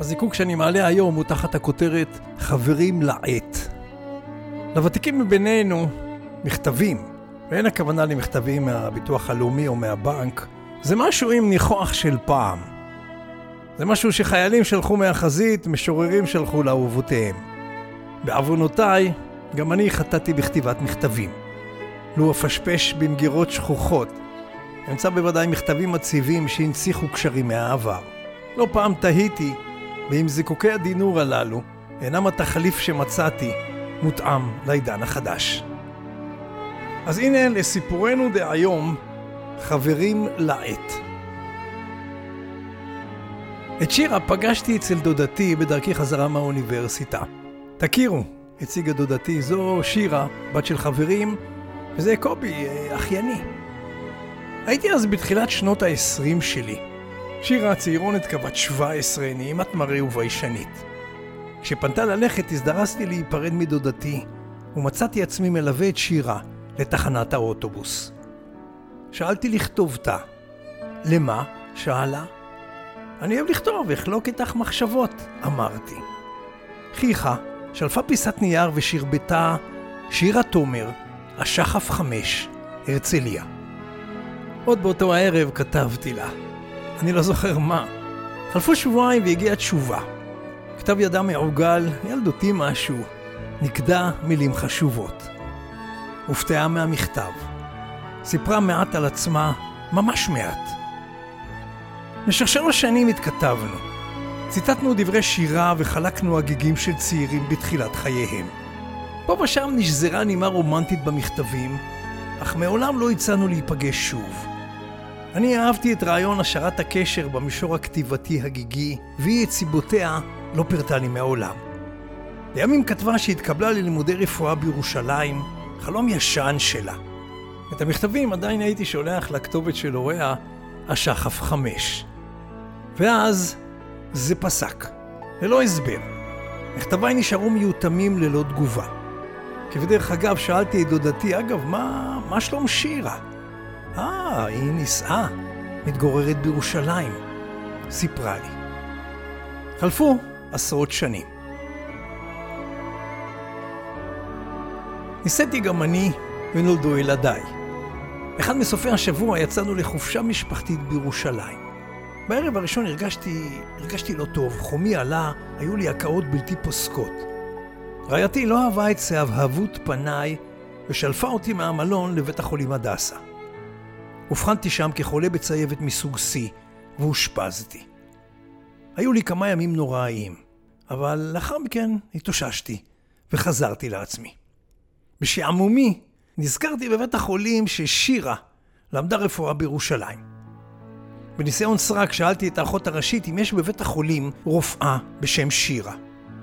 הזיקוק שאני מעלה היום הוא תחת הכותרת חברים לעת. לוותיקים מבינינו, מכתבים, ואין הכוונה למכתבים מהביטוח הלאומי או מהבנק, זה משהו עם ניחוח של פעם. זה משהו שחיילים שלחו מהחזית, משוררים שלחו לאהובותיהם. בעוונותיי, גם אני חטאתי בכתיבת מכתבים. לו אפשפש במגירות שכוחות, אמצא בוודאי מכתבים מציבים שהנציחו קשרים מהעבר. לא פעם תהיתי ואם זיקוקי הדינור הללו אינם התחליף שמצאתי מותאם לעידן החדש. אז הנה לסיפורנו דהיום, חברים לעת. את שירה פגשתי אצל דודתי בדרכי חזרה מהאוניברסיטה. תכירו, הציגה דודתי, זו שירה, בת של חברים, וזה קובי, אה, אחייני. הייתי אז בתחילת שנות ה-20 שלי. שירה הצעירונת כבת 17, נעימת מראה וביישנית. כשפנתה ללכת הזדרזתי להיפרד מדודתי, ומצאתי עצמי מלווה את שירה לתחנת האוטובוס. שאלתי לכתובתה. למה? שאלה. אני אוהב לכתוב, אחלוק איתך מחשבות, אמרתי. חייכה, שלפה פיסת נייר ושרבטה שירה תומר, השחף חמש, הרצליה. עוד באותו הערב כתבתי לה. אני לא זוכר מה. חלפו שבועיים והגיעה תשובה. כתב ידה מעוגל, ילדותי משהו. נקדה מילים חשובות. הופתעה מהמכתב. סיפרה מעט על עצמה, ממש מעט. במשך שלוש שנים התכתבנו. ציטטנו דברי שירה וחלקנו הגיגים של צעירים בתחילת חייהם. פה ושם נשזרה נימה רומנטית במכתבים, אך מעולם לא הצענו להיפגש שוב. אני אהבתי את רעיון השארת הקשר במישור הכתיבתי הגיגי, והיא את סיבותיה לא פירטה לי מעולם. לימים כתבה שהתקבלה ללימודי רפואה בירושלים, חלום ישן שלה. את המכתבים עדיין הייתי שולח לכתובת של הוריה, השחף חמש. ואז זה פסק, ללא הסבר. מכתביי נשארו מיותמים ללא תגובה. כבדרך אגב, שאלתי את דודתי, אגב, מה, מה שלום שירה? אה, היא נישאה, מתגוררת בירושלים, סיפרה לי. חלפו עשרות שנים. ניסיתי גם אני, ונולדו ילדיי. אחד מסופי השבוע יצאנו לחופשה משפחתית בירושלים. בערב הראשון הרגשתי, הרגשתי לא טוב, חומי עלה, היו לי הקאות בלתי פוסקות. רעייתי לא אהבה את צהבהבות פניי, ושלפה אותי מהמלון לבית החולים הדסה. אובחנתי שם כחולה בצייבת מסוג C, ואושפזתי. היו לי כמה ימים נוראיים, אבל לאחר מכן התאוששתי, וחזרתי לעצמי. בשעמומי נזכרתי בבית החולים ששירה למדה רפואה בירושלים. בניסיון סרק שאלתי את האחות הראשית אם יש בבית החולים רופאה בשם שירה.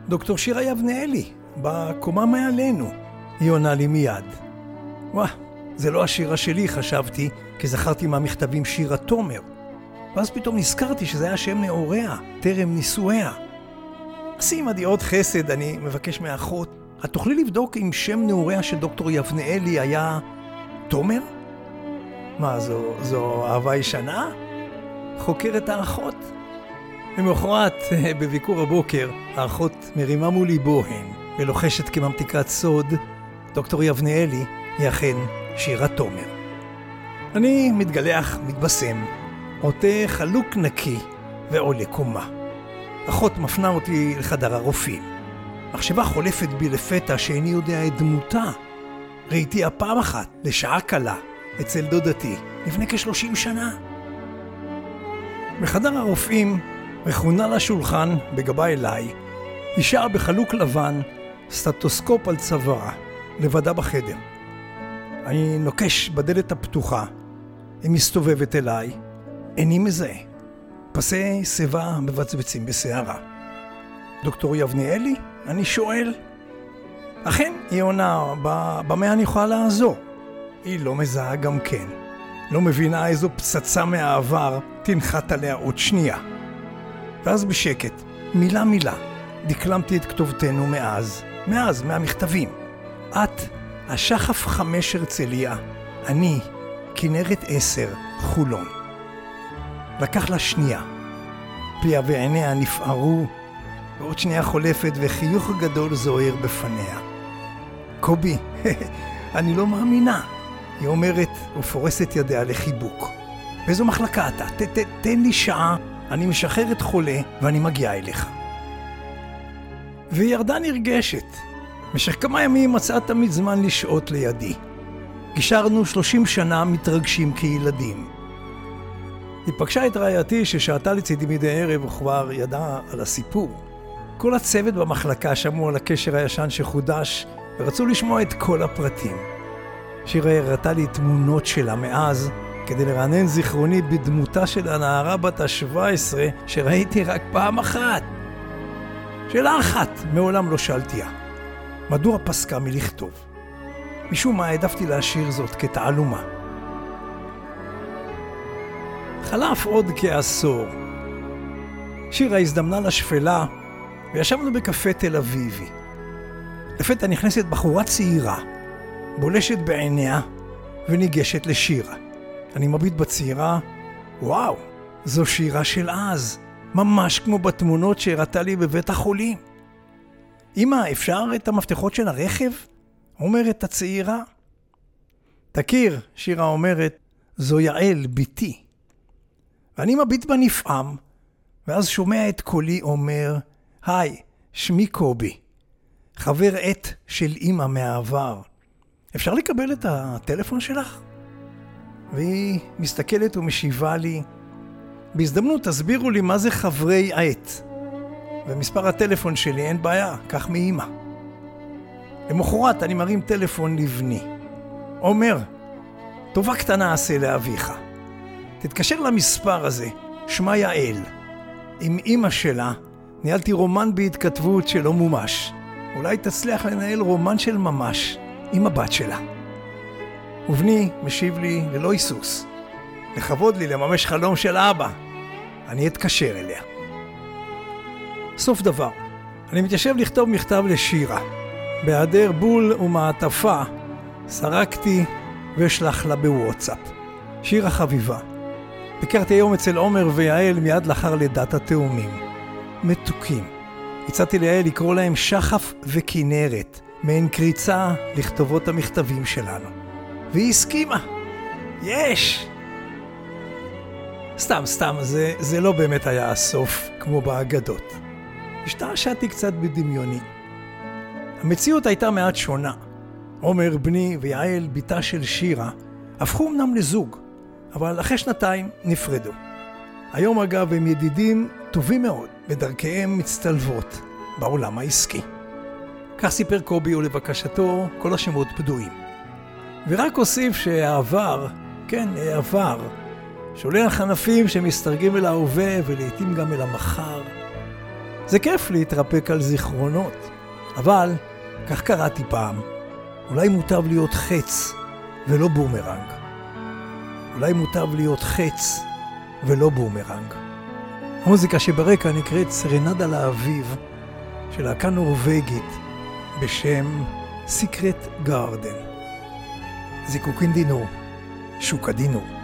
דוקטור שירה יבנאלי, בקומה מעלינו. היא עונה לי מיד. וואה, זה לא השירה שלי, חשבתי, כי זכרתי מהמכתבים שירה תומר. ואז פתאום נזכרתי שזה היה שם נעוריה, טרם נישואיה. עשי עמדי עוד חסד, אני מבקש מהאחות. את תוכלי לבדוק אם שם נעוריה של דוקטור יבנאלי היה תומר? מה, זו, זו אהבה ישנה? חוקרת האחות? למחרת, בביקור הבוקר, האחות מרימה מולי בוהן ולוחשת כממתיקת סוד, דוקטור יבנאלי היא אכן שירה תומר. אני מתגלח, מתבשם, עוטה חלוק נקי ועולה קומה. אחות מפנה אותי לחדר הרופאים. מחשבה חולפת בי לפתע שאיני יודע את דמותה. ראיתיה פעם אחת, לשעה קלה, אצל דודתי, לפני כשלושים שנה. בחדר הרופאים, מכונה לשולחן, בגבה אליי, אישה בחלוק לבן, סטטוסקופ על צווארה, לבדה בחדר. אני נוקש בדלת הפתוחה, היא מסתובבת אליי, איני מזהה. פסי שיבה מבצבצים בשערה. דוקטור יבניאלי? אני שואל. אכן, היא עונה, במה אני יכולה לעזור? היא לא מזהה גם כן. לא מבינה איזו פצצה מהעבר תנחת עליה עוד שנייה. ואז בשקט, מילה מילה, דקלמתי את כתובתנו מאז, מאז, מהמכתבים. את, השחף חמש הרצליה, אני, כנרת עשר, חולון. לקח לה שנייה. פיה ועיניה נפערו, ועוד שנייה חולפת וחיוך גדול זוהר בפניה. קובי, אני לא מאמינה, היא אומרת ופורסת ידיה לחיבוק. באיזו מחלקה אתה? ת, ת, תן לי שעה, אני משחררת חולה ואני מגיעה אליך. והיא ירדה נרגשת. במשך כמה ימים מצאה תמיד זמן לשהות לידי. גישרנו שלושים שנה מתרגשים כילדים. היא פגשה את רעייתי ששהתה לצידי מדי ערב וכבר ידעה על הסיפור. כל הצוות במחלקה שמעו על הקשר הישן שחודש ורצו לשמוע את כל הפרטים. שירה הראתה לי תמונות שלה מאז כדי לרענן זיכרוני בדמותה של הנערה בת ה-17 שראיתי רק פעם אחת. שאלה אחת מעולם לא שאלתיה, מדוע פסקה מלכתוב? משום מה העדפתי להשאיר זאת כתעלומה. חלף עוד כעשור. שירה הזדמנה לשפלה וישבנו בקפה תל אביבי. לפתע נכנסת בחורה צעירה, בולשת בעיניה וניגשת לשירה. אני מביט בצעירה, וואו, זו שירה של אז, ממש כמו בתמונות שהראתה לי בבית החולים. אמא, אפשר את המפתחות של הרכב? אומרת הצעירה. תכיר, שירה אומרת, זו יעל, בתי. ואני מביט בה נפעם, ואז שומע את קולי אומר, היי, שמי קובי, חבר עט של אמא מהעבר. אפשר לקבל את הטלפון שלך? והיא מסתכלת ומשיבה לי, בהזדמנות תסבירו לי מה זה חברי העט. ומספר הטלפון שלי, אין בעיה, קח מאימא. למחרת אני מרים טלפון לבני. אומר, טובה קטנה עשה לאביך. תתקשר למספר הזה, שמה יעל. עם אימא שלה ניהלתי רומן בהתכתבות שלא מומש. אולי תצליח לנהל רומן של ממש עם הבת שלה. ובני משיב לי ללא היסוס. לכבוד לי לממש חלום של אבא. אני אתקשר אליה. סוף דבר, אני מתיישב לכתוב מכתב לשירה. בהיעדר בול ומעטפה, סרקתי ואשלח לה בוואטסאפ. שירה חביבה. ביקרתי היום אצל עומר ויעל מיד לאחר לידת התאומים. מתוקים. הצעתי ליעל לקרוא להם שחף וכנרת, מעין קריצה לכתובות המכתבים שלנו. והיא הסכימה. יש! סתם, סתם, זה, זה לא באמת היה הסוף כמו באגדות. השתעשעתי קצת בדמיוני. המציאות הייתה מעט שונה. עומר בני ויעל, בתה של שירה, הפכו אמנם לזוג, אבל אחרי שנתיים נפרדו. היום אגב הם ידידים טובים מאוד, ודרכיהם מצטלבות בעולם העסקי. כך סיפר קובי ולבקשתו כל השמות בדויים. ורק אוסיף שהעבר, כן, העבר, שולח ענפים שמסתרגים אל ההווה ולעיתים גם אל המחר. זה כיף להתרפק על זיכרונות, אבל, כך קראתי פעם, אולי מוטב להיות חץ ולא בומרנג. אולי מוטב להיות חץ ולא בומרנג. המוזיקה שברקע נקראת סרנדה לאביב של להקה נורבגית בשם סיקרט גארדן. זיקוקין דינור, שוקה דינור.